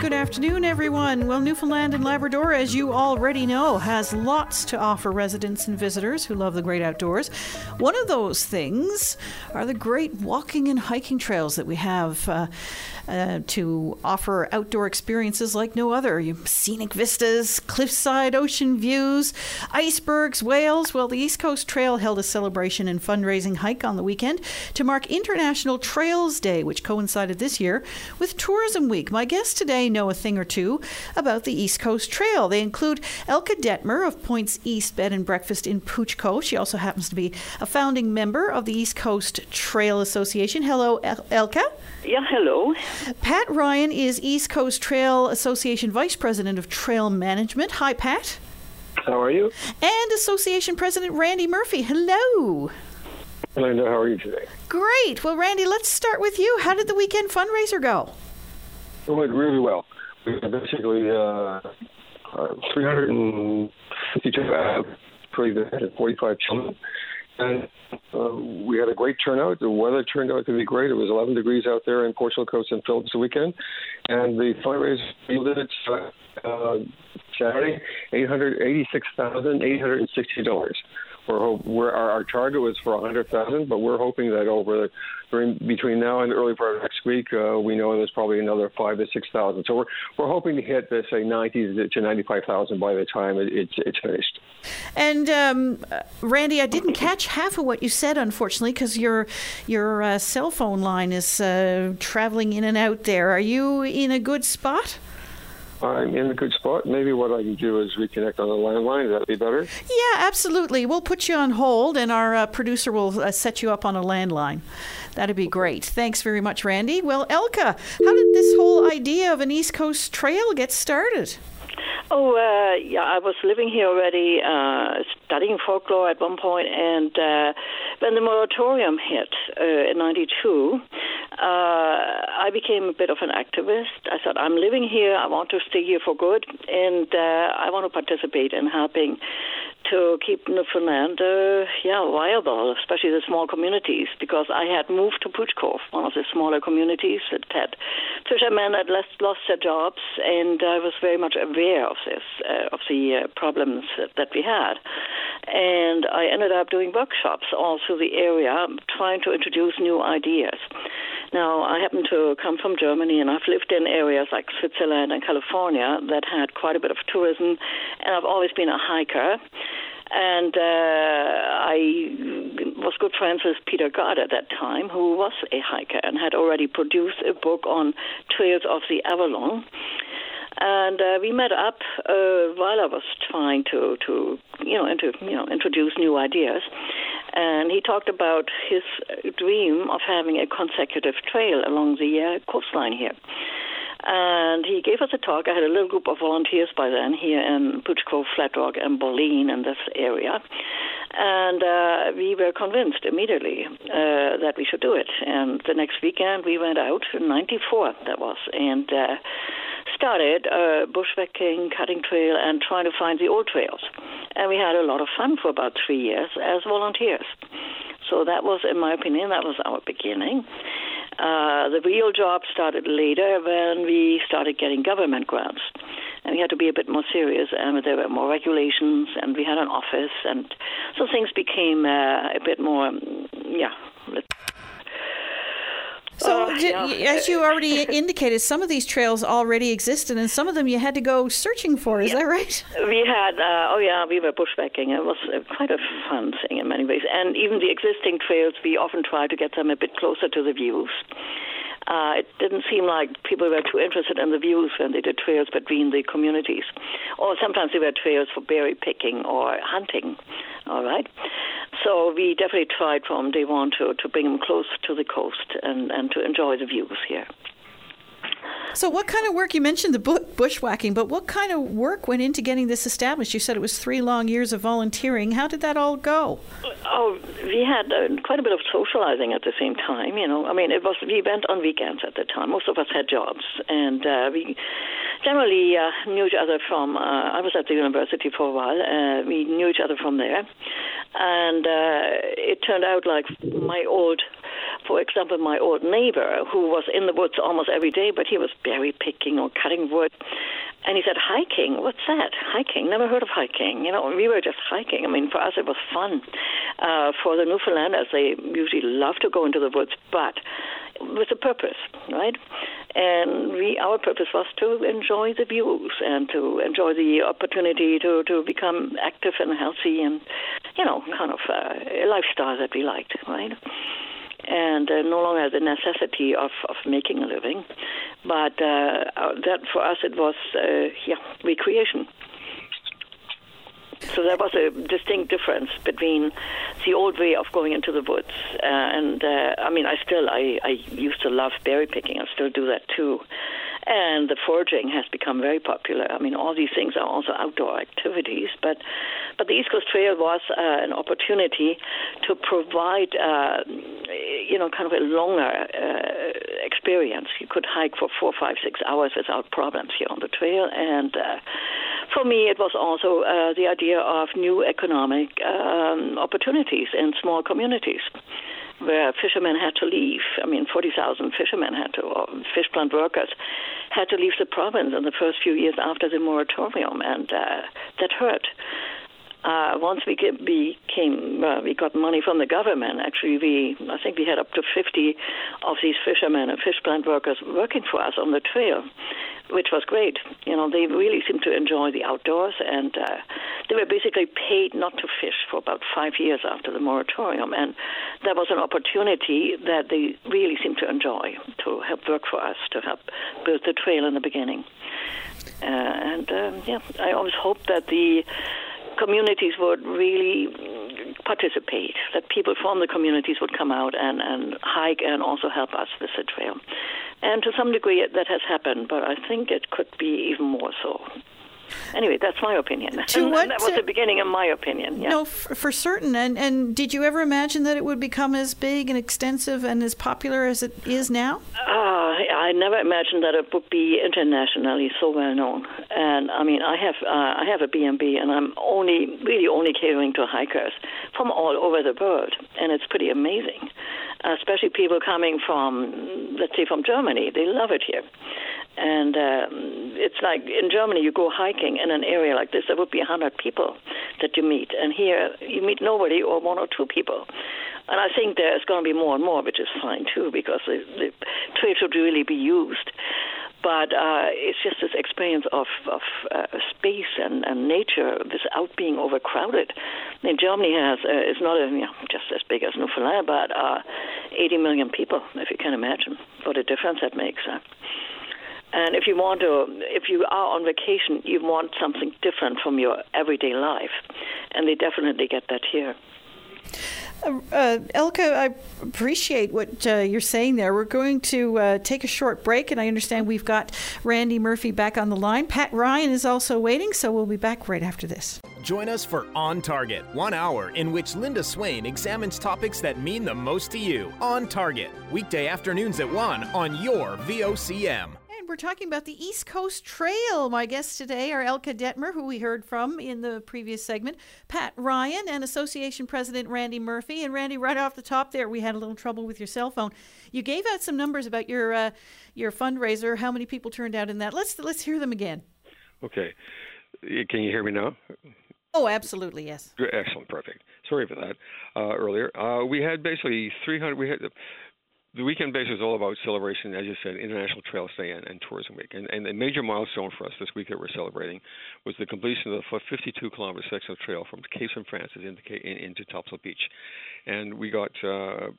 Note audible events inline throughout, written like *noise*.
Good afternoon, everyone. Well, Newfoundland and Labrador, as you already know, has lots to offer residents and visitors who love the great outdoors. One of those things are the great walking and hiking trails that we have. Uh, uh, to offer outdoor experiences like no other. Scenic vistas, cliffside ocean views, icebergs, whales. Well, the East Coast Trail held a celebration and fundraising hike on the weekend to mark International Trails Day, which coincided this year with Tourism Week. My guests today know a thing or two about the East Coast Trail. They include Elke Detmer of Points East Bed and Breakfast in Pouch Cove. She also happens to be a founding member of the East Coast Trail Association. Hello, Elke. Yeah, hello. Pat Ryan is East Coast Trail Association Vice President of Trail Management. Hi, Pat. How are you? And Association President Randy Murphy. Hello. Linda, how are you today? Great. Well, Randy, let's start with you. How did the weekend fundraiser go? It went really well. We had basically uh, uh, 352 uh, pretty good, 45 children. And uh, we had a great turnout. The weather turned out to be great. It was 11 degrees out there in Portugal Cove and Phillips the weekend. And the fundraiser yielded uh, Saturday $886,860 we're, we're our, our target was for 100,000, but we're hoping that over during between now and the early part of next week, uh, we know there's probably another five to six thousand. So we're we're hoping to hit the say 90 to 95,000 by the time it, it's it's finished. And um, Randy, I didn't catch half of what you said, unfortunately, because your your uh, cell phone line is uh, traveling in and out. There, are you in a good spot? I'm in a good spot. Maybe what I can do is reconnect on the landline. That'd be better. Yeah, absolutely. We'll put you on hold, and our uh, producer will uh, set you up on a landline. That'd be great. Thanks very much, Randy. Well, Elke, how did this whole idea of an East Coast Trail get started? Oh, uh, yeah, I was living here already, uh, studying folklore at one point, and uh, when the moratorium hit uh, in 92, uh, I became a bit of an activist. I said, I'm living here, I want to stay here for good, and uh, I want to participate in helping to keep Newfoundland, uh, yeah, viable, especially the small communities, because I had moved to Pouch Cove, one of the smaller communities that had fishermen that lost, lost their jobs, and I was very much aware of this, uh, of the uh, problems that we had. And I ended up doing workshops all through the area, trying to introduce new ideas. Now, I happen to come from Germany, and I've lived in areas like Switzerland and California that had quite a bit of tourism, and I've always been a hiker. And uh, I was good friends with Peter Gard at that time, who was a hiker and had already produced a book on trails of the Avalon. And uh, we met up uh, while I was trying to, to you know, into, you know, introduce new ideas. And he talked about his dream of having a consecutive trail along the uh, coastline here. And he gave us a talk. I had a little group of volunteers by then here in Pouch Cove, Flat Rock, and Bauline in this area. And uh, we were convinced immediately uh, that we should do it. And the next weekend we went out, in 94 that was, and uh, started uh, bushwhacking, cutting trail, and trying to find the old trails. And we had a lot of fun for about three years as volunteers. So that was, in my opinion, that was our beginning. Uh, the real job started later when we started getting government grants. And we had to be a bit more serious, and there were more regulations, and we had an office, and so things became uh, a bit more, yeah, so, uh, yeah. as you already *laughs* indicated, some of these trails already existed, and some of them you had to go searching for. Is yeah. that right? *laughs* We had, uh, oh yeah, we were bushwhacking. It was quite a fun thing in many ways. And even the existing trails, we often try to get them a bit closer to the views. Uh, it didn't seem like people were too interested in the views when they did trails between the communities. Or sometimes they were trails for berry picking or hunting. All right. So we definitely tried from day one to, to bring them close to the coast and, and to enjoy the views here. So, what kind of work? You mentioned the bushwhacking, but what kind of work went into getting this established? You said it was three long years of volunteering. How did that all go? Oh, we had uh, quite a bit of socializing at the same time. You know, I mean, it was we went on weekends at the time. Most of us had jobs, and uh, we generally uh, knew each other from. Uh, I was at the university for a while. Uh, we knew each other from there, and uh, it turned out like my old for example, my old neighbor who was in the woods almost every day, but he was berry picking or cutting wood. And he said, hiking, what's that? Hiking, never heard of hiking. You know, we were just hiking. I mean, for us it was fun. Uh, for the Newfoundlanders, they usually love to go into the woods, but with a purpose, right? And we, our purpose was to enjoy the views and to enjoy the opportunity to, to become active and healthy and, you know, kind of uh, a lifestyle that we liked, right? And uh, no longer the necessity of, of making a living. But uh, uh, that for us it was uh, yeah recreation. So there was a distinct difference between the old way of going into the woods, uh, and uh, I mean, I still I, I used to love berry picking. I still do that too, and the foraging has become very popular. I mean, all these things are also outdoor activities, but but the East Coast Trail was uh, an opportunity to provide, uh, you know, kind of a longer uh, experience. You could hike for four, five, six hours without problems here on the trail, and uh, for me, it was also uh, the idea of new economic um, opportunities in small communities where fishermen had to leave. I mean, 40,000 fishermen had to, or fish plant workers had to leave the province in the first few years after the moratorium, and uh, that hurt. Uh, once we became, uh, we got money from the government. Actually, we, I think we had up to 50 of these fishermen and fish plant workers working for us on the trail which was great. You know, they really seemed to enjoy the outdoors, and uh, they were basically paid not to fish for about five years after the moratorium, and that was an opportunity that they really seemed to enjoy to help work for us, to help build the trail in the beginning. Uh, and um, yeah, I always hoped that the communities would really participate, that people from the communities would come out and, and hike and also help us with the trail. And to some degree, that has happened, but I think it could be even more so. Anyway, that's my opinion. To what, that was the beginning of my opinion. Yeah. No, for, for certain. And and did you ever imagine that it would become as big and extensive and as popular as it is now? Uh, I never imagined that it would be internationally so well known. And I mean, I have uh, I have a B&B, and I'm only really only catering to hikers from all over the world, and it's pretty amazing. Especially people coming from, let's say, from Germany. They love it here. And um, it's like in Germany, you go hiking in an area like this, there would be 100 people that you meet. And here, you meet nobody or one or two people. And I think there's going to be more and more, which is fine too, because the, the trail should really be used. But uh, it's just this experience of, of uh, space and, and nature without being overcrowded. I mean, Germany has uh, not a, you know, just as big as Newfoundland, but uh, 80 million people, if you can imagine what a difference that makes. And if you want to, if you are on vacation, you want something different from your everyday life, and they definitely get that here. Uh, uh, Elke, I appreciate what uh, you're saying there. We're going to uh, take a short break, and I understand we've got Randy Murphy back on the line. Pat Ryan is also waiting, so we'll be back right after this. Join us for On Target, one hour in which Linda Swain examines topics that mean the most to you. On Target, weekday afternoons at 1 on your VOCM we're talking about the East Coast Trail. My guests today are Elke Detmer, who we heard from in the previous segment, Pat Ryan, and Association President Randy Murphy. And Randy, right off the top there, we had a little trouble with your cell phone. You gave out some numbers about your uh, your fundraiser. How many people turned out in that? Let's let's hear them again. Okay, can you hear me now? Oh, absolutely, yes. Excellent, perfect. Sorry for that uh, earlier. Uh, we had basically 300. We had the weekend base is all about celebration, as you said, International Trail Day and, and Tourism Week. And, and a major milestone for us this week that we're celebrating was the completion of the 52 kilometer section of trail from Cape St. Francis into, into Topsail Beach. And we got uh,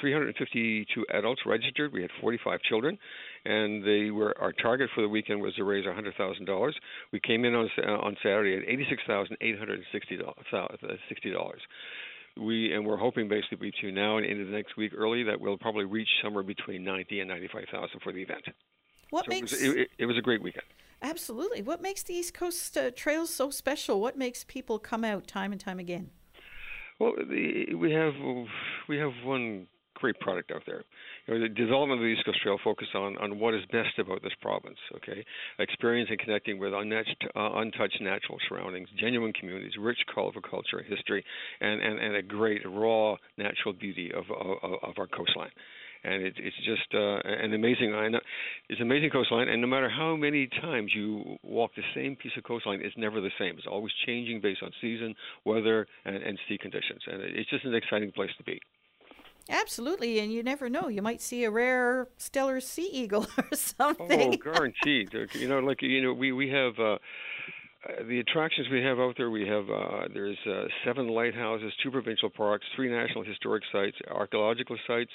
352 adults registered. We had 45 children, and they were our target for the weekend was to raise $100,000. We came in on on Saturday at $86,860 we and we're hoping basically between now and into the next week early that we'll probably reach somewhere between 90 and 95,000 for the event. What so makes it was, it, it was a great weekend. absolutely? What makes the East Coast uh, trails so special? What makes people come out time and time again? Well, the, we have we have one great product out there. Know, the development of the East Coast Trail focused on, on what is best about this province, okay? Experiencing and connecting with untouched, uh, untouched natural surroundings, genuine communities, rich culture, history, and, and, and a great raw natural beauty of, of, of our coastline and it, it's just uh, an amazing. It's an amazing coastline, and no matter how many times you walk the same piece of coastline, it's never the same. It's always changing based on season, weather, and, and sea conditions, and it's just an exciting place to be. Absolutely, and you never know. You might see a rare Steller sea eagle *laughs* or something. Oh, *laughs* guaranteed. you know, like you know, we we have. Uh, uh, the attractions we have out there, we have uh, there's uh, seven lighthouses, two provincial parks, three national historic sites, archaeological sites,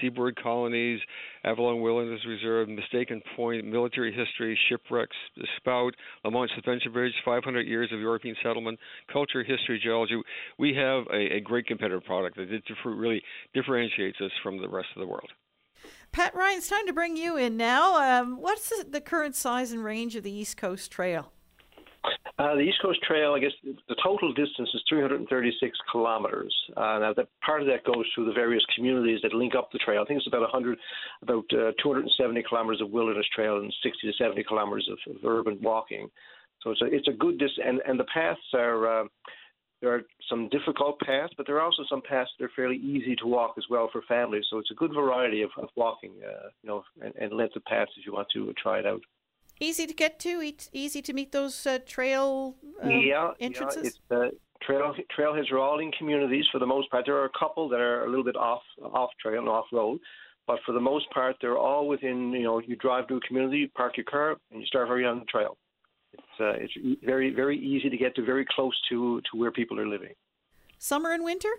seabird colonies, Avalon Wilderness Reserve, Mistaken Point, military history, shipwrecks, the Spout, La Manche Suspension Bridge, 500 years of European settlement, culture, history, geology. We have a, a great competitive product that really differentiates us from the rest of the world. Pat Ryan, it's time to bring you in now. Um, what's the, the current size and range of the East Coast Trail? Uh, the East Coast Trail, I guess the total distance is 336 kilometers. Uh, now, that part of that goes through the various communities that link up the trail. I think it's about 100, about uh, 270 kilometers of wilderness trail and 60 to 70 kilometers of, of urban walking. So it's a it's a good distance, and and the paths are. Uh, there are some difficult paths, but there are also some paths that are fairly easy to walk as well for families. So it's a good variety of, of walking, uh, you know, and, and length of paths if you want to try it out easy to get to, easy to meet those uh, trail uh, yeah, entrances. Yeah, it's, uh, trail trailheads are all in communities for the most part. There are a couple that are a little bit off off trail and off road, but for the most part, they're all within. You know, you drive to a community, you park your car, and you start right on the trail. It's uh, it's very very easy to get to, very close to to where people are living. Summer and winter.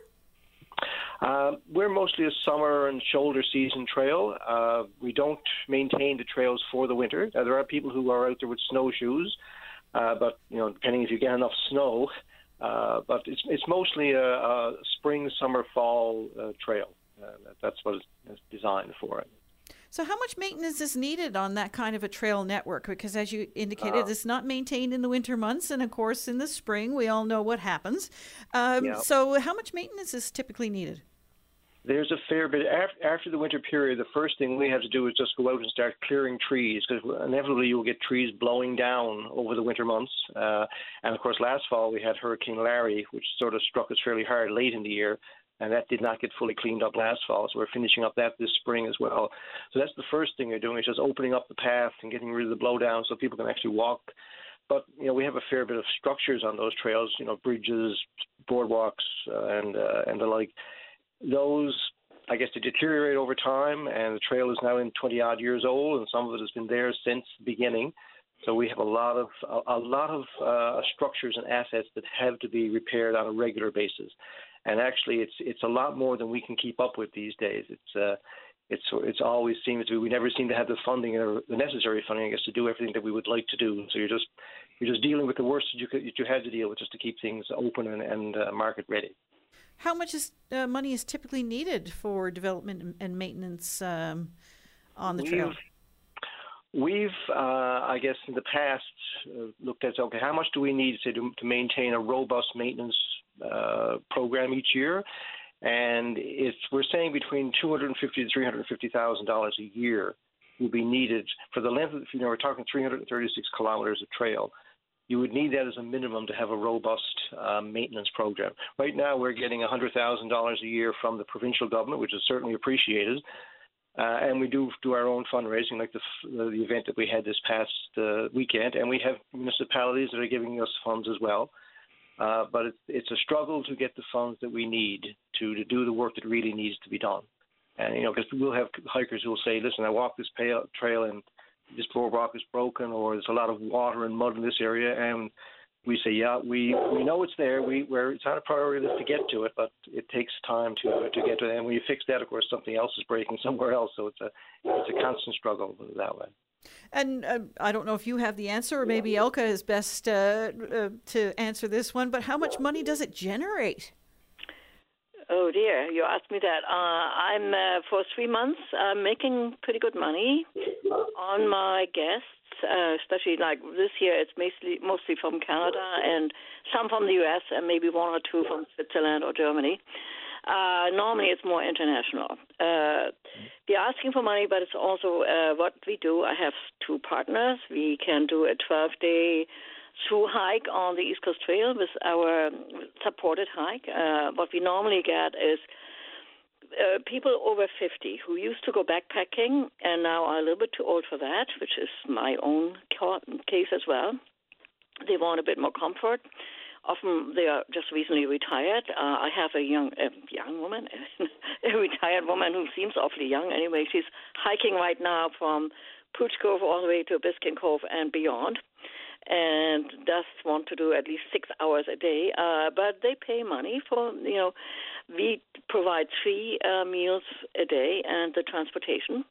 Uh, we're mostly a summer and shoulder season trail. Uh, we don't maintain the trails for the winter. Uh, there are people who are out there with snowshoes, uh, but you know, depending if you get enough snow. Uh, but it's it's mostly a, a spring, summer, fall uh, trail. Uh, that's what it's designed for. So, how much maintenance is needed on that kind of a trail network? Because, as you indicated, uh, it's not maintained in the winter months, and of course, in the spring, we all know what happens. Um, yeah. So, how much maintenance is typically needed? There's a fair bit after, after the winter period. The first thing we have to do is just go out and start clearing trees because inevitably you'll get trees blowing down over the winter months. Uh, and of course, last fall we had Hurricane Larry, which sort of struck us fairly hard late in the year and that did not get fully cleaned up last fall. So we're finishing up that this spring as well. So that's the first thing you're doing is just opening up the path and getting rid of the blowdown so people can actually walk. But you know we have a fair bit of structures on those trails, you know bridges, boardwalks, uh, and uh, and the like. Those I guess they deteriorate over time, and the trail is now in 20 odd years old, and some of it has been there since the beginning. So we have a lot of a, a lot of uh, structures and assets that have to be repaired on a regular basis and actually it's it's a lot more than we can keep up with these days. It's uh, it's it's always seems to be we never seem to have the funding or the necessary funding, I guess, to do everything that we would like to do. So you're just you're just dealing with the worst that you could, that you had to deal with just to keep things open and, and uh, market ready. How much is, uh, money is typically needed for development and maintenance um, on the we've, trail? We've, uh, I guess, in the past uh, looked at okay, how much do we need to, to maintain a robust maintenance uh, program each year, and it's we're saying between two hundred and fifty to three hundred fifty thousand dollars a year will be needed for the length of you know we're talking three hundred thirty six kilometers of trail. You would need that as a minimum to have a robust uh, maintenance program. Right now, we're getting $100,000 a year from the provincial government, which is certainly appreciated. Uh, and we do do our own fundraising, like the the event that we had this past uh, weekend, and we have municipalities that are giving us funds as well. Uh, but it's, it's a struggle to get the funds that we need to, to do the work that really needs to be done. And, you know, because we'll have hikers who will say, listen, I walked this trail and this boardwalk is broken or there's a lot of water and mud in this area. And we say, yeah, we, we know it's there. We, we're, it's not a priority list to get to it, but it takes time to, to get to it. And when you fix that, of course, something else is breaking somewhere else. So it's a, it's a constant struggle that way. And uh, I don't know if you have the answer, or maybe Elke is best uh, uh, to answer this one. But how much money does it generate? Oh dear, you asked me that. Uh, I'm uh, for three months uh, making pretty good money. on my guests, uh, especially like this year, it's mostly mostly from Canada and some from the U.S. and maybe one or two from Switzerland or Germany. Uh, normally, it's more international. Uh, they're asking for money, but it's also uh, what we do. I have two partners. We can do a 12-day through hike on the East Coast Trail with our supported hike. Uh, what we normally get is uh, people over 50 who used to go backpacking and now are a little bit too old for that, which is my own case as well. They want a bit more comfort. Often they are just recently retired. Uh, I have a young, a young woman, *laughs* a retired woman who seems awfully young. Anyway, she's hiking right now from Pouch Cove all the way to Biskin Cove and beyond and does want to do at least six hours a day. Uh, but they pay money for, you know, we provide three uh, meals a day and the transportation,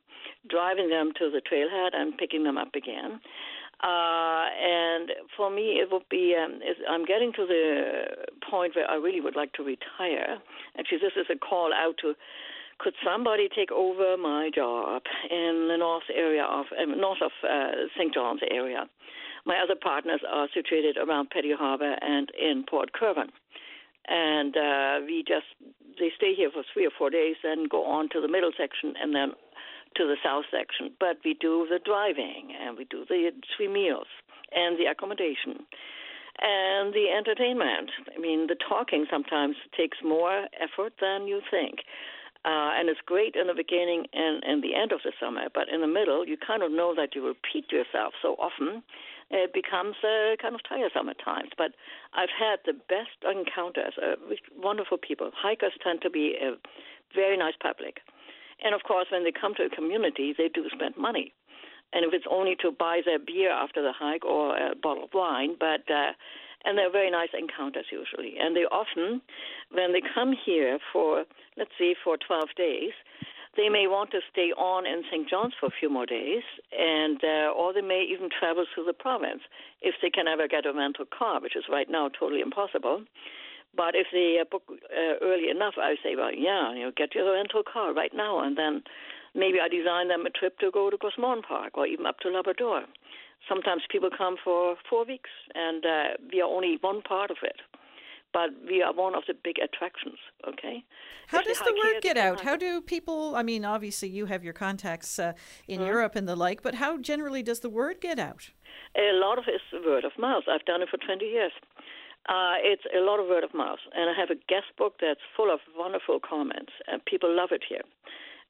driving them to the trailhead and picking them up again. Uh, and for me, it would be um, I'm getting to the point where I really would like to retire. Actually, this is a call out to could somebody take over my job in the north area of um, north of uh, St. John's area? My other partners are situated around Petty Harbor and in Port Colborne and uh, we just they stay here for three or four days, then go on to the middle section, and then to the south section. But we do the driving, and we do the three meals, and the accommodation, and the entertainment. I mean, the talking sometimes takes more effort than you think. Uh, and it's great in the beginning and, and the end of the summer, but in the middle, you kind of know that you repeat yourself so often it becomes uh, kind of tiresome at times. But I've had the best encounters uh, with wonderful people. Hikers tend to be a very nice public. And of course, when they come to a community, they do spend money. And if it's only to buy their beer after the hike or a bottle of wine, but uh, and they're very nice encounters usually. And they often, when they come here for, let's say, for 12 days, they may want to stay on in St. John's for a few more days, and uh, or they may even travel through the province if they can ever get a rental car, which is right now totally impossible. But if they uh, book uh, early enough, I say, well, yeah, you know, get your rental car right now, and then maybe I design them a trip to go to Gros Morne Park or even up to Labrador. Sometimes people come for four weeks, and uh, we are only one part of it but we are one of the big attractions. Okay. How does the word get out? How do people? I mean, obviously you have your contacts uh, in mm-hmm. Europe and the like, but how generally does the word get out? A lot of it is word of mouth. I've done it for 20 years. Uh, it's a lot of word of mouth, and I have a guest book that's full of wonderful comments, and people love it here.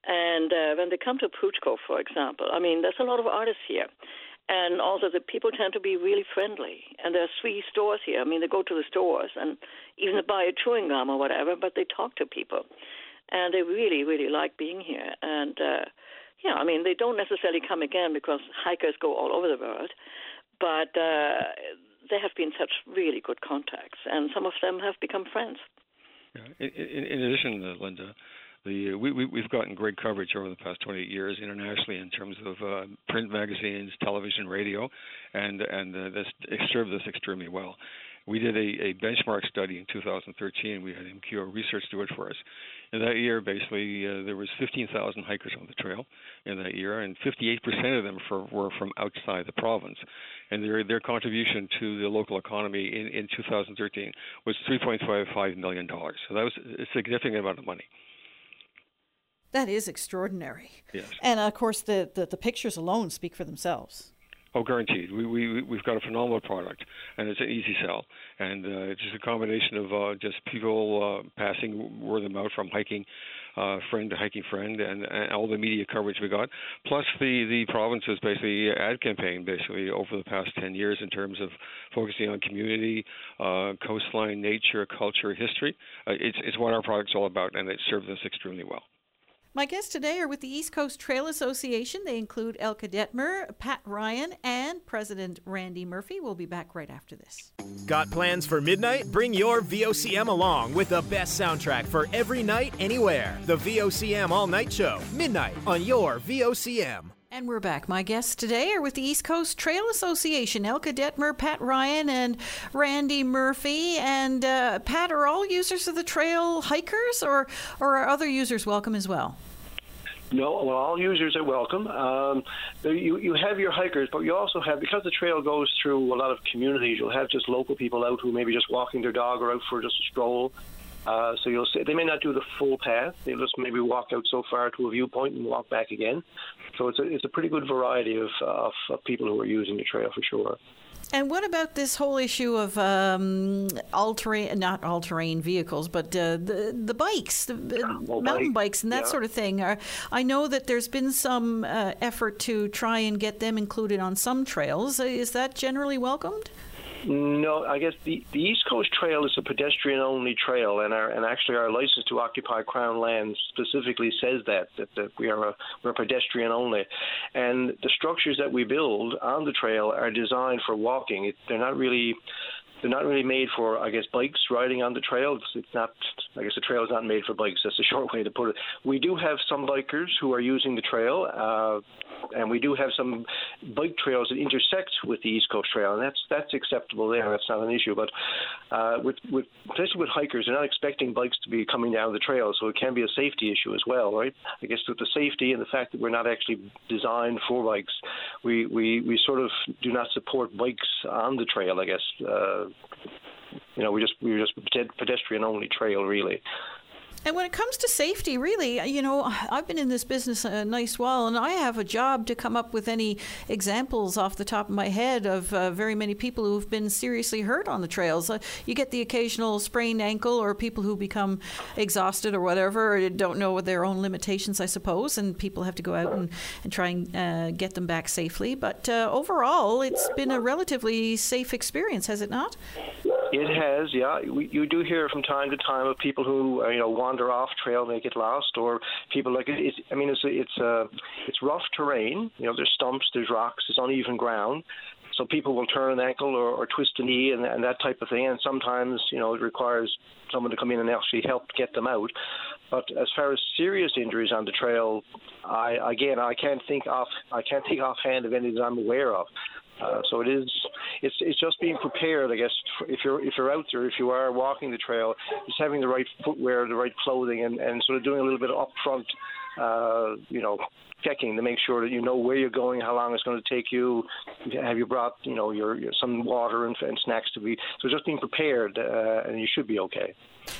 And uh, when they come to Pouch for example, I mean, there's a lot of artists here and also the people tend to be really friendly. And there are three stores here. I mean, they go to the stores and even buy a chewing gum or whatever, but they talk to people, and they really, really like being here. And uh, yeah, I mean, they don't necessarily come again because hikers go all over the world, but uh, there have been such really good contacts, and some of them have become friends. Yeah. In, in, in addition, uh, Linda, the we, we we've gotten great coverage over the past 28 years internationally in terms of uh, print magazines, television, radio, and and uh, this served us extremely well. We did a, a benchmark study in 2013. We had MQO Research do it for us. In that year, basically, uh, there was 15,000 hikers on the trail in that year, and 58% of them for, were from outside the province. And their their contribution to the local economy in, in 2013 was 3.55 million dollars. So that was a significant amount of money. That is extraordinary. Yes. And of course, the, the, the pictures alone speak for themselves. Oh, guaranteed. We we we've got a phenomenal product, and it's an easy sell. And uh, it's just a combination of uh, just people uh, passing word of mouth from hiking uh, friend to hiking friend, and, and all the media coverage we got, plus the the province's basically ad campaign basically over the past ten years in terms of focusing on community, uh, coastline, nature, culture, history. Uh, it's it's what our product's all about, and it serves us extremely well. My guests today are with the East Coast Trail Association. They include Elke Detmer, Pat Ryan, and President Randy Murphy. We'll be back right after this. Got plans for midnight? Bring your VOCM along with the best soundtrack for every night, anywhere. The VOCM All Night Show, midnight on your VOCM. And we're back. My guests today are with the East Coast Trail Association, Elke Detmer, Pat Ryan, and Randy Murphy. And uh, Pat, are all users of the trail hikers, or, or are other users welcome as well? No, well, all users are welcome. Um, you you have your hikers, but you also have because the trail goes through a lot of communities. You'll have just local people out who may be just walking their dog or out for just a stroll. Uh, so you'll see they may not do the full path. They'll just maybe walk out so far to a viewpoint and walk back again. So it's a it's a pretty good variety of of, of people who are using the trail for sure. And what about this whole issue of um, all terrain, not all terrain vehicles, but uh, the the bikes, the well, mountain bike, bikes, and that yeah. sort of thing? Are, I know that there's been some uh, effort to try and get them included on some trails. Is that generally welcomed? No, I guess the, the East Coast Trail is a pedestrian only trail, and our and actually our license to occupy Crown land specifically says that that, that we are a, we're pedestrian only, and the structures that we build on the trail are designed for walking. It, they're not really they're not really made for, I guess, bikes riding on the trail. It's, it's not, I guess, the trail is not made for bikes. That's a *laughs* short way to put it. We do have some bikers who are using the trail, uh, and we do have some bike trails that intersect with the East Coast Trail, and that's that's acceptable there. That's not an issue. But uh, with, with especially with hikers, they're not expecting bikes to be coming down the trail, so it can be a safety issue as well, right? I guess with the safety and the fact that we're not actually designed for bikes, we we, we sort of do not support bikes on the trail. I guess. Uh, you know, we just we were just pedestrian only trail really. And when it comes to safety, really, you know, I've been in this business a nice while, and I have a job to come up with any examples off the top of my head of uh, very many people who've been seriously hurt on the trails. Uh, you get the occasional sprained ankle, or people who become exhausted or whatever, or don't know their own limitations, I suppose, and people have to go out and, and try and uh, get them back safely. But uh, overall, it's been a relatively safe experience, has it not? It has, yeah. We, you do hear from time to time of people who, uh, you know, wander off trail, may get lost, or people like it. It's, I mean, it's it's uh, it's rough terrain. You know, there's stumps, there's rocks, there's uneven ground. So people will turn an ankle or, or twist a knee and, and that type of thing. And sometimes, you know, it requires someone to come in and actually help get them out. But as far as serious injuries on the trail, I again I can't think off I can't think *laughs* offhand of any that I'm aware of. Uh, so it is, it's it's just being prepared, I guess. If you're if you're out there, if you are walking the trail, just having the right footwear, the right clothing, and, and sort of doing a little bit of upfront, uh, you know, checking to make sure that you know where you're going, how long it's going to take you. Have you brought, you know, your, your some water and, and snacks to be? So just being prepared, uh, and you should be okay.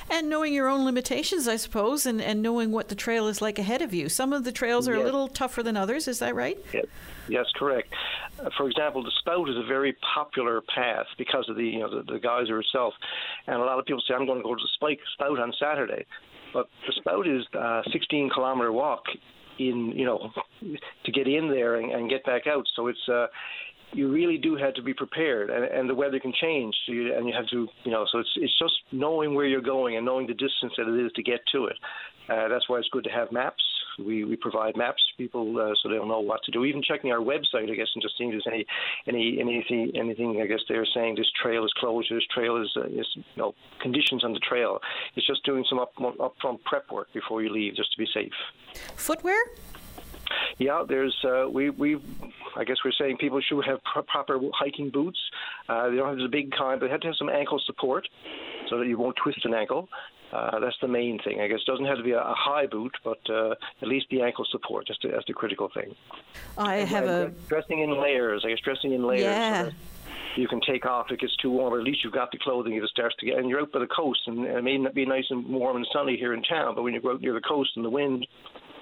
And knowing your own limitations, I suppose, and, and knowing what the trail is like ahead of you. Some of the trails are Yes. a little tougher than others, is that right? Yes, yes, correct. Uh, for example, the spout is a very popular path because of the you know the, the geyser itself, and a lot of people say I'm going to go to the spike spout on Saturday, but the spout is a 16 kilometer walk in you know to get in there and, and get back out. So it's uh, you really do have to be prepared, and, and the weather can change, so you, and you have to you know so it's it's just knowing where you're going and knowing the distance that it is to get to it. Uh, that's why it's good to have maps. We, we provide maps to people uh, so they'll know what to do. Even checking our website, I guess, and just seeing if there's any any anything anything. I guess they're saying this trail is closed. This trail is uh, is you know conditions on the trail. It's just doing some up upfront prep work before you leave, just to be safe. Footwear? Yeah, there's uh, we we I guess we're saying people should have pro- proper hiking boots. Uh, they don't have the big kind, but they have to have some ankle support so that you won't twist an ankle. Uh, that's the main thing. I guess it doesn't have to be a, a high boot, but uh, at least the ankle support. That's the, that's the critical thing. I have And, a. dressing in layers. I guess dressing in layers. Yeah. that you can take off if it gets too warm, or at least you've got the clothing if it starts to get. And you're out by the coast, and it may not be nice and warm and sunny here in town, but when you go out near the coast and the wind,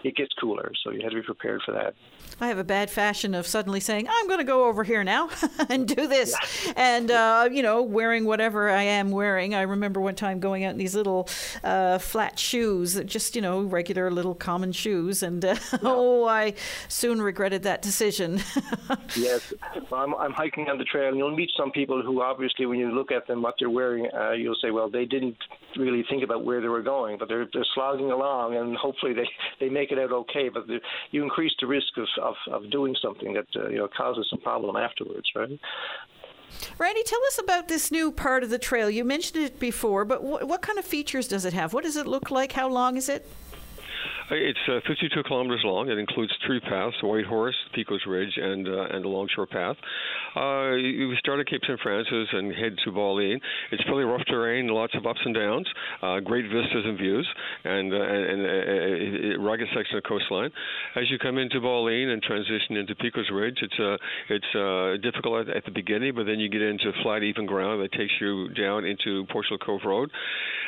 it gets cooler. So you have to be prepared for that. I have a bad fashion of suddenly saying, I'm going to go over here now *laughs* and do this. And, uh, you know, wearing whatever I am wearing. I remember one time going out in these little uh, flat shoes, just, you know, regular little common shoes. And, uh, *laughs* oh, I soon regretted that decision. *laughs* Yes, well, I'm, I'm hiking on the trail, and you'll meet some people who, obviously, when you look at them, what they're wearing, uh, you'll say, well, they didn't really think about where they were going, but they're they're slogging along, and hopefully they they make it out okay. But the, you increase the risk of, of, of doing something that uh, you know causes some problem afterwards, right? Randy, tell us about this new part of the trail. You mentioned it before, but wh- what kind of features does it have? What does it look like? How long is it? It's uh, 52 kilometers long. It includes three paths: White Horse, Picco's Ridge, and uh, and the Longshore Path. Uh, we start at Cape St. Francis and head to Bauline. It's fairly rough terrain, lots of ups and downs, uh, great vistas and views, and uh, and, and a rugged section of coastline. As you come into Bauline and transition into Picco's Ridge, it's uh, it's uh, difficult at, at the beginning, but then you get into flat, even ground that takes you down into Portugal Cove Road,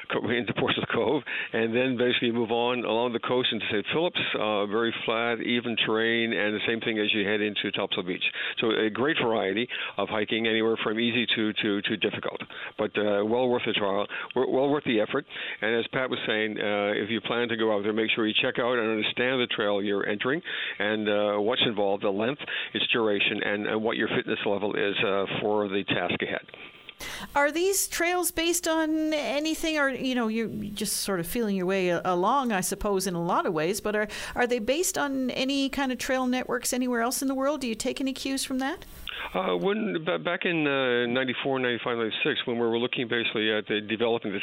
*laughs* into Portugal Cove, and then basically move on along the coast into St. Phillips, uh, very flat, even terrain, and the same thing as you head into Topsail Beach. So a great variety of hiking, anywhere from easy to to, to difficult, but uh, well worth the trial, well worth the effort. And as Pat was saying, uh, if you plan to go out there, make sure you check out and understand the trail you're entering and uh, what's involved, the length, its duration, and, and what your fitness level is uh, for the task ahead. Are these trails based on anything, or you know, you're just sort of feeling your way along, I suppose, in a lot of ways? But are are they based on any kind of trail networks anywhere else in the world? Do you take any cues from that? Uh, when back in uh, 94, 95, 96, when we were looking basically at the developing the,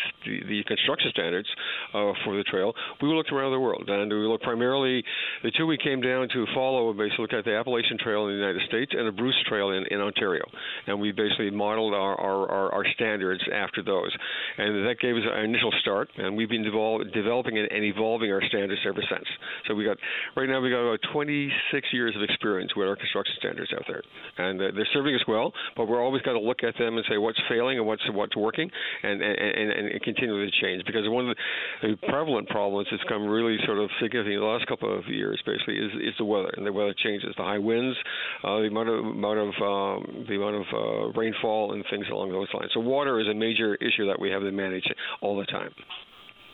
the construction standards uh, for the trail, we looked around the world, and we looked primarily the two we came down to follow. Basically, look at the Appalachian Trail in the United States and the Bruce Trail in, in Ontario, and we basically modeled our, our, our, our standards after those, and that gave us our initial start, and we've been devol- developing and, and evolving our standards ever since. So we got right now we got about 26 years of experience with our construction standards out there, and uh, they're serving us well, but we're always got to look at them and say what's failing and what's what's working, and and, and, and continue to change. Because one of the, prevalent problems that's come really sort of significant in the last couple of years, basically, is is the weather, and the weather changes, the high winds, uh, the amount of amount of um, the amount of uh, rainfall and things along those lines. So water is a major issue that we have to manage all the time.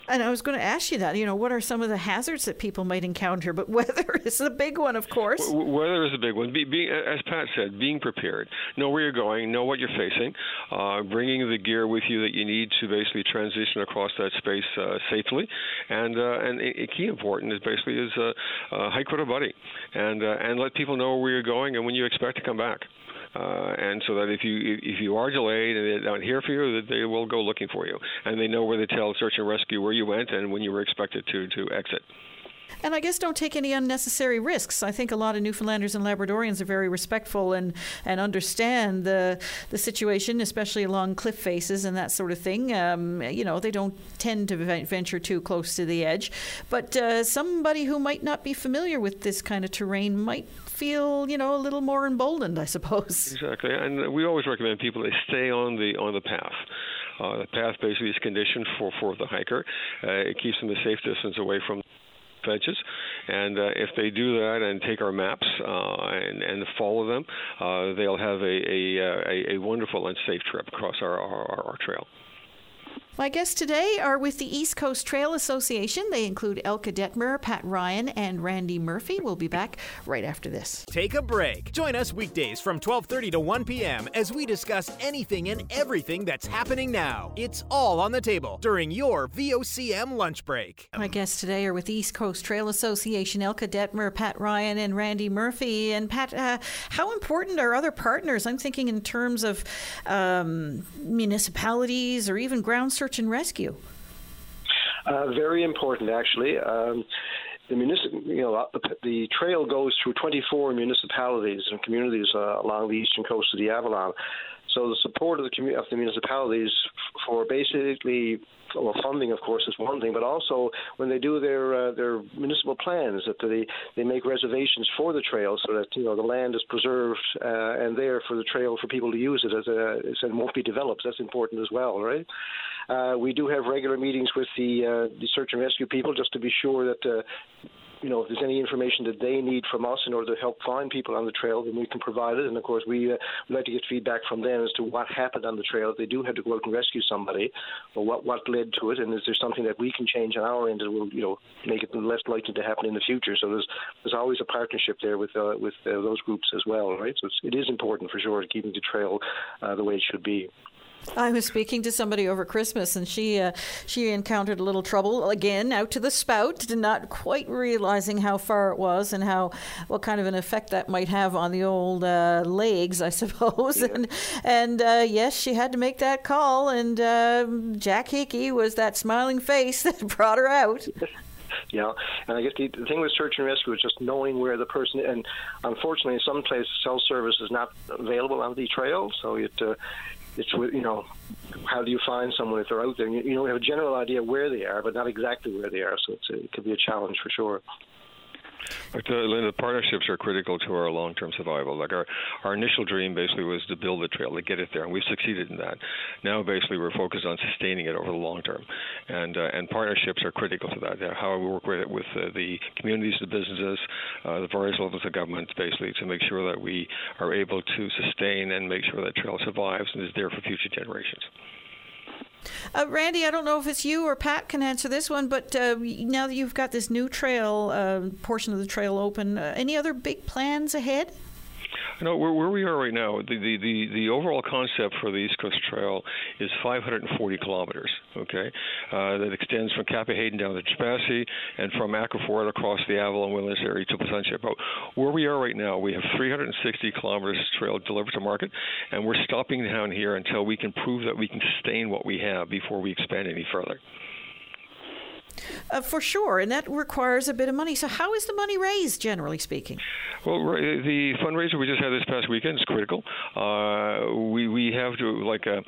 And I was going to ask you that. You know, what are some of the hazards that people might encounter? But *laughs* weather is a big one, of course. W- weather is a big one. Be, be, as Pat said, being prepared, know where you're going, know what you're facing, uh, bringing the gear with you that you need to basically transition across that space uh, safely, and uh, and a, key important is basically is hike with a buddy, and uh, and let people know where you're going and when you expect to come back. Uh, and so that if you if you are delayed and they don't hear from you, that they will go looking for you, and they know where to tell search and rescue where you went and when you were expected to to exit. And I guess don't take any unnecessary risks. I think a lot of Newfoundlanders and Labradorians are very respectful and, and understand the the situation, especially along cliff faces and that sort of thing. Um, you know, they don't tend to venture too close to the edge. But uh, somebody who might not be familiar with this kind of terrain might feel, you know, a little more emboldened, I suppose. Exactly, and we always recommend people they stay on the on the path. Uh, the path basically is conditioned for, for the hiker. Uh, it keeps them a safe distance away from fences. And uh, if they do that and take our maps uh, and, and follow them, uh, they'll have a, a, uh, a, a wonderful and safe trip across our, our, our trail. My guests today are with the East Coast Trail Association. They include Elke Detmer, Pat Ryan, and Randy Murphy. We'll be back right after this. Take a break. Join us weekdays from 12:30 to 1 p.m. as we discuss anything and everything that's happening now. It's all on the table during your VOCM lunch break. My guests today are with the East Coast Trail Association, Elke Detmer, Pat Ryan, and Randy Murphy. And Pat, uh, how important are other partners? I'm thinking in terms of um, municipalities or even ground search and rescue? Uh, very important, actually. Um, the you know, the, the, trail goes through 24 municipalities and communities uh, along the eastern coast of the Avalon. So the support of the, commu- of the municipalities for basically well, funding, of course, is one thing, but also when they do their uh, their municipal plans, that they they make reservations for the trail so that you know the land is preserved uh, and there for the trail for people to use it as a and won't be developed. That's important as well, right? Uh, we do have regular meetings with the uh, the search and rescue people just to be sure that uh, you know, if there's any information that they need from us in order to help find people on the trail, then we can provide it. And of course, we uh, we like to get feedback from them as to what happened on the trail. If they do have to go out and rescue somebody, or what what led to it, and is there something that we can change on our end that will, you know, make it less likely to happen in the future? So there's there's always a partnership there with uh, with uh, those groups as well, right? So it's, it is important for sure keeping the trail uh, the way it should be. I was speaking to somebody over Christmas, and she uh, she encountered a little trouble again out to the spout, not quite realizing how far it was and how what kind of an effect that might have on the old uh, legs, I *laughs* suppose. Yeah. And and uh, yes, she had to make that call, and uh, Jack Hickey was that smiling face *laughs* that brought her out. *laughs* You know, and I guess the, the thing with search and rescue is just knowing where the person. And unfortunately, in some places, cell service is not available on the trail, so it. Uh, it's you know, how do you find someone if they're out there? You, know, we have a general idea where they are, but not exactly where they are. So a, it could be a challenge for sure. But the, Linda, partnerships are critical to our long-term survival. Like our our initial dream basically was to build the trail, to get it there, and we've succeeded in that. Now, basically, we're focused on sustaining it over the long term, and uh, and partnerships are critical to that. Uh, how we work with with uh, the communities, the businesses, uh, the various levels of government, basically, to make sure that we are able to sustain and make sure that trail survives and is there for future generations. Uh, Randy, I don't know if it's you or Pat can answer this one, but uh, now that you've got this new trail uh, portion of the trail open, uh, any other big plans ahead? No, where, where we are right now, the, the, the, the overall concept for the East Coast Trail is 540 kilometers, okay? Uh, that extends from Hayden down to Trepassey and from Aquaforte across the Avalon Wilderness area to Placentia. But where we are right now, we have 360 kilometers trail delivered to market, and we're stopping down here until we can prove that we can sustain what we have before we expand any further. Uh, for sure, and that requires a bit of money. So, how is the money raised, generally speaking? Well, the fundraiser we just had this past weekend is critical. Uh, we we have to like. Uh,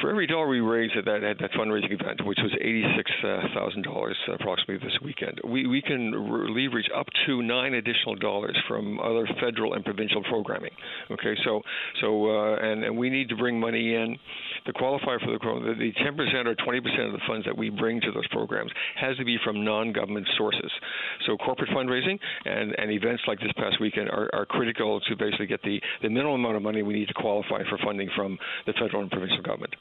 for every dollar we raise at that at that fundraising event, which was eighty-six thousand dollars approximately this weekend, we we can leverage up to nine additional dollars from other federal and provincial programming. Okay, so so uh, and and we need to bring money in to qualify for the the ten percent or twenty percent of the funds that we bring to those programs has to be from non-government sources. So corporate fundraising and and events like this past weekend are, are critical to basically get the the minimum amount of money we need to qualify for funding from the federal and provincial government.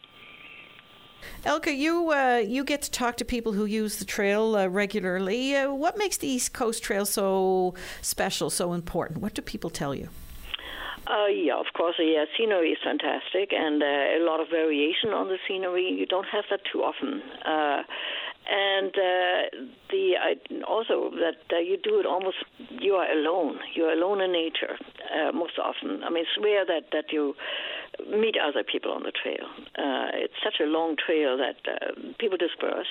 Elke, you uh, you get to talk to people who use the trail uh, regularly. Uh, what makes the East Coast Trail so special, so important? What do people tell you? Uh, yeah, of course. Yeah, scenery is fantastic, and uh, a lot of variation on the scenery. You don't have that too often. Uh, and uh, the I, also that uh, you do it almost you are alone. You are alone in nature uh, most often. I mean, it's rare that that you meet other people on the trail. Uh, it's such a long trail that uh, people disperse,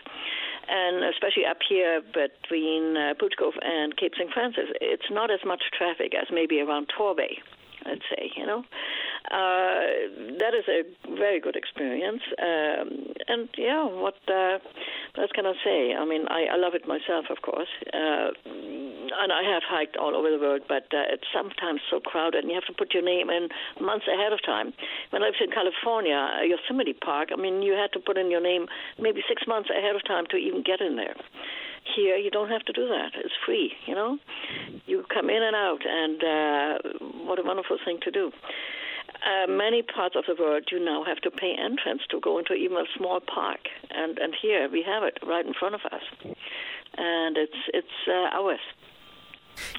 and especially up here between uh, Cove and Cape St. Francis, it's not as much traffic as maybe around Torbay. I'd say, you know. Uh, that is a very good experience. Um, and yeah, what uh, what can I say? I mean, I, I love it myself, of course. Uh, and I have hiked all over the world, but uh, it's sometimes so crowded, and you have to put your name in months ahead of time. When I was in California, uh, Yosemite Park, I mean, you had to put in your name maybe six months ahead of time to even get in there. Here, you don't have to do that. It's free, you know. You come in and out, and uh, what a wonderful thing to do. Uh, many parts of the world you now have to pay entrance to go into even a small park, and and here we have it right in front of us, and it's it's uh, ours.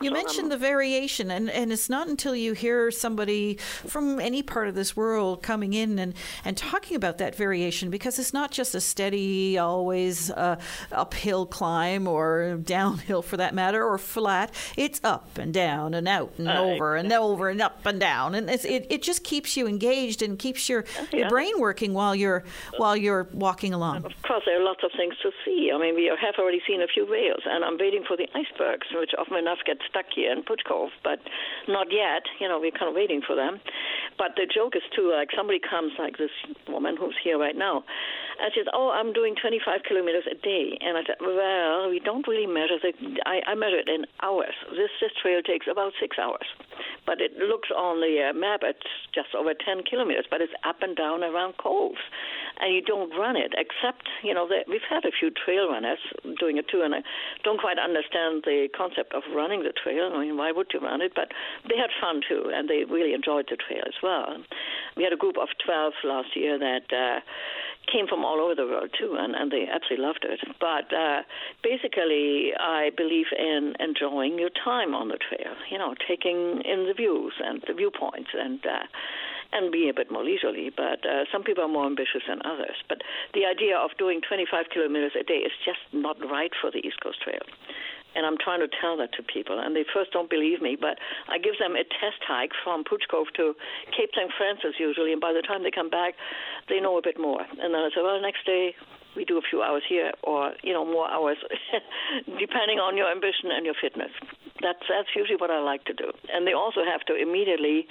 You mentioned the variation, and, and it's not until you hear somebody from any part of this world coming in and, and talking about that variation, because it's not just a steady, always uh, uphill climb or downhill for that matter, or flat. It's up and down and out and uh, over and over and up and down, and it it just keeps you engaged and keeps your, yeah. your brain working while you're while you're walking along. Of course, there are lots of things to see. I mean, we have already seen a few whales, and I'm waiting for the icebergs, which often enough get stuck here in Cove, but not yet. You know, we're kind of waiting for them. But the joke is too, like somebody comes, like this woman who's here right now, and she says, "Oh, I'm doing 25 kilometers a day," and I said, "Well, we don't really measure the. I, I measure it in hours. This this trail takes about six hours, but it looks on the uh, map it's just over 10 kilometers, but it's up and down around coves, and you don't run it except you know we've had a few trail runners doing it too, and I don't quite understand the concept of running the trail. I mean, why would you run it? But they had fun too, and they really enjoyed the trail as well. We had a group of 12 last year that. Uh, came from all over the world too, and, and they absolutely loved it. But uh, basically, I believe in enjoying your time on the trail. You know, taking in the views and the viewpoints, and uh, and be a bit more leisurely. But uh, some people are more ambitious than others. But the idea of doing 25 kilometers a day is just not right for the East Coast Trail. And I'm trying to tell that to people, and they first don't believe me. But I give them a test hike from Pouch Cove to Cape St. Francis usually, and by the time they come back, they know a bit more. And then I say, well, next day we do a few hours here, or you know, more hours, *laughs* depending on your ambition and your fitness. That's that's usually what I like to do. And they also have to immediately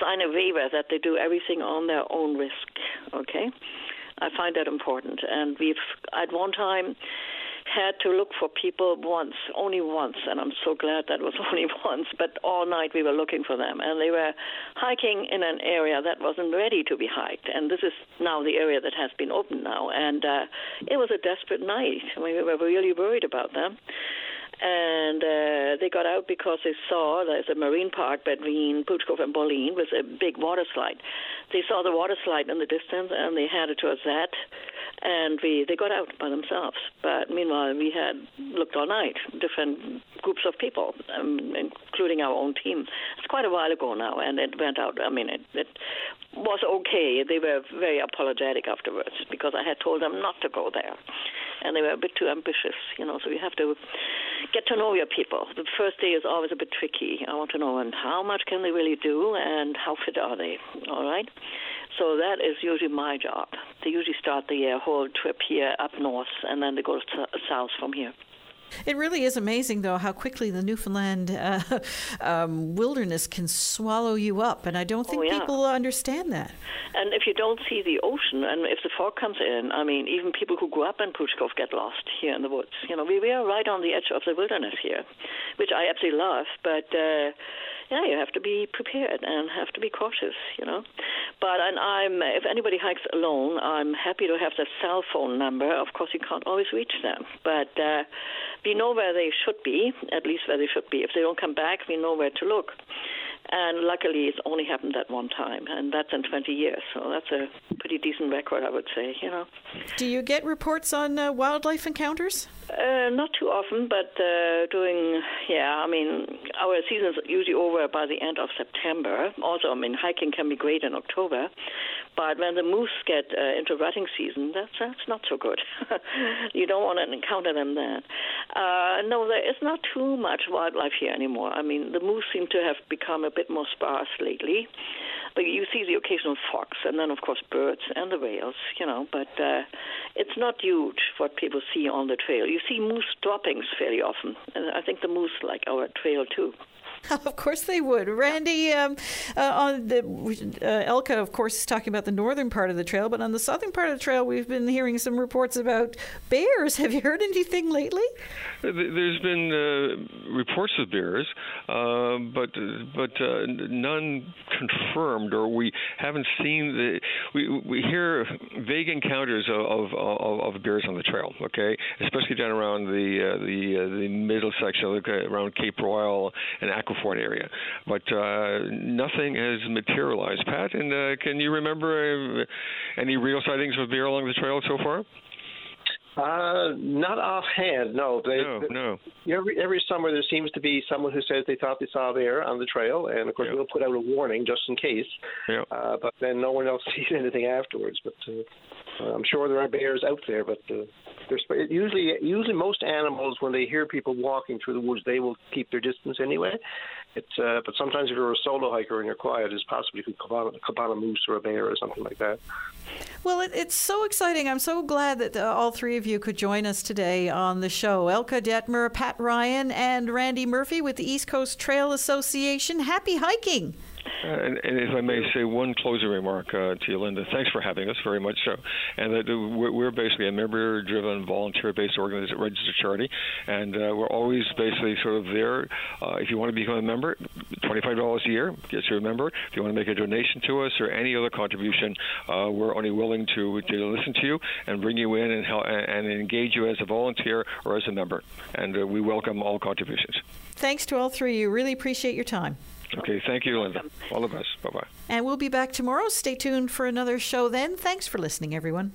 sign a waiver that they do everything on their own risk. Okay, I find that important. And we've at one time had to look for people once, only once, and I'm so glad that was *laughs* only once, but all night we were looking for them. And they were hiking in an area that wasn't ready to be hiked. And this is now the area that has been opened now. And uh, it was a desperate night. We were really worried about them and uh, they got out because they saw there's a marine park between Pouch Cove and Bauline with a big water slide. They saw the water slide in the distance and they headed towards that, and we they got out by themselves. But meanwhile, we had looked all night, different groups of people, um, including our own team. It's quite a while ago now, and it went out. I mean, it, it was okay. They were very apologetic afterwards because I had told them not to go there and they were a bit too ambitious, you know. So you have to get to know your people. The first day is always a bit tricky. I want to know and how much can they really do and how fit are they. All right. So that is usually my job. They usually start the uh, whole trip here up north, and then they go to south from here. It really is amazing, though, how quickly the Newfoundland uh, *laughs* um, wilderness can swallow you up, and I don't think oh, yeah. people understand that. And if you don't see the ocean, and if the fog comes in, I mean, even people who grew up in Cove get lost here in the woods. You know, we, we are right on the edge of the wilderness here, which I absolutely love, but. Uh, yeah, you have to be prepared and have to be cautious, you know. But and I'm if anybody hikes alone, I'm happy to have the cell phone number. Of course, you can't always reach them, but uh, we know where they should be, at least where they should be. If they don't come back, we know where to look. And luckily, it's only happened that one time, and that's in 20 years. So that's a pretty decent record, I would say. You know. Do you get reports on uh, wildlife encounters? Uh, not too often, but uh, during yeah, I mean, our season's usually over by the end of September. Also, I mean, hiking can be great in October, but when the moose get uh, into rutting season, that's that's not so good. *laughs* you don't want to encounter them then. Uh, no, there is not too much wildlife here anymore. I mean, the moose seem to have become a bit more sparse lately. But you see the occasional fox, and then of course birds and the whales, you know. But uh, it's not huge what people see on the trail. You see moose droppings fairly often, and I think the moose like our trail too. *laughs* of course they would. Randy, um, uh, on the uh, Elke, of course, is talking about the northern part of the trail, but on the southern part of the trail, we've been hearing some reports about bears. *laughs* Have you heard anything lately? There's been uh, reports of bears, uh, but but uh, none confirmed, or we haven't seen the. We we hear vague encounters of of, of bears on the trail. Okay, especially down around the uh, the the middle section, around Cape Broyle and Aquaforte area, but uh, nothing has materialized. Pat, and uh, can you remember uh, any real sightings of bear along the trail so far? Uh, not offhand, no. They, no, no. Every every summer there seems to be someone who says they thought they saw a bear on the trail, and of course we'll put out a warning just in case. Yeah. Uh, but then no one else *laughs* sees anything afterwards. But uh, I'm sure there are bears out there, but uh, there's usually usually most animals when they hear people walking through the woods, they will keep their distance anyway. Uh, but sometimes if you're a solo hiker and you're quiet, it's possible you could come on, come a moose or a bear or something like that. Well, it, it's so exciting. I'm so glad that uh, all three of you could join us today on the show. Elke Detmer, Pat Ryan, and Randy Murphy with the East Coast Trail Association. Happy hiking! Uh, and, and, if I may say one closing remark uh, to you, Linda, thanks for having us very much so. And that we're, we're basically a member-driven, volunteer-based organization, registered charity, and uh, we're always basically sort of there. Uh, if you want to become a member, twenty-five dollars a year gets you a member. If you want to make a donation to us or any other contribution, uh, we're only willing to to listen to you and bring you in and help and engage you as a volunteer or as a member. And uh, we welcome all contributions. Thanks to all three of you. Really appreciate your time. Okay, thank you, Linda. All the best. Bye bye. And we'll be back tomorrow. Stay tuned for another show then. Thanks for listening, everyone.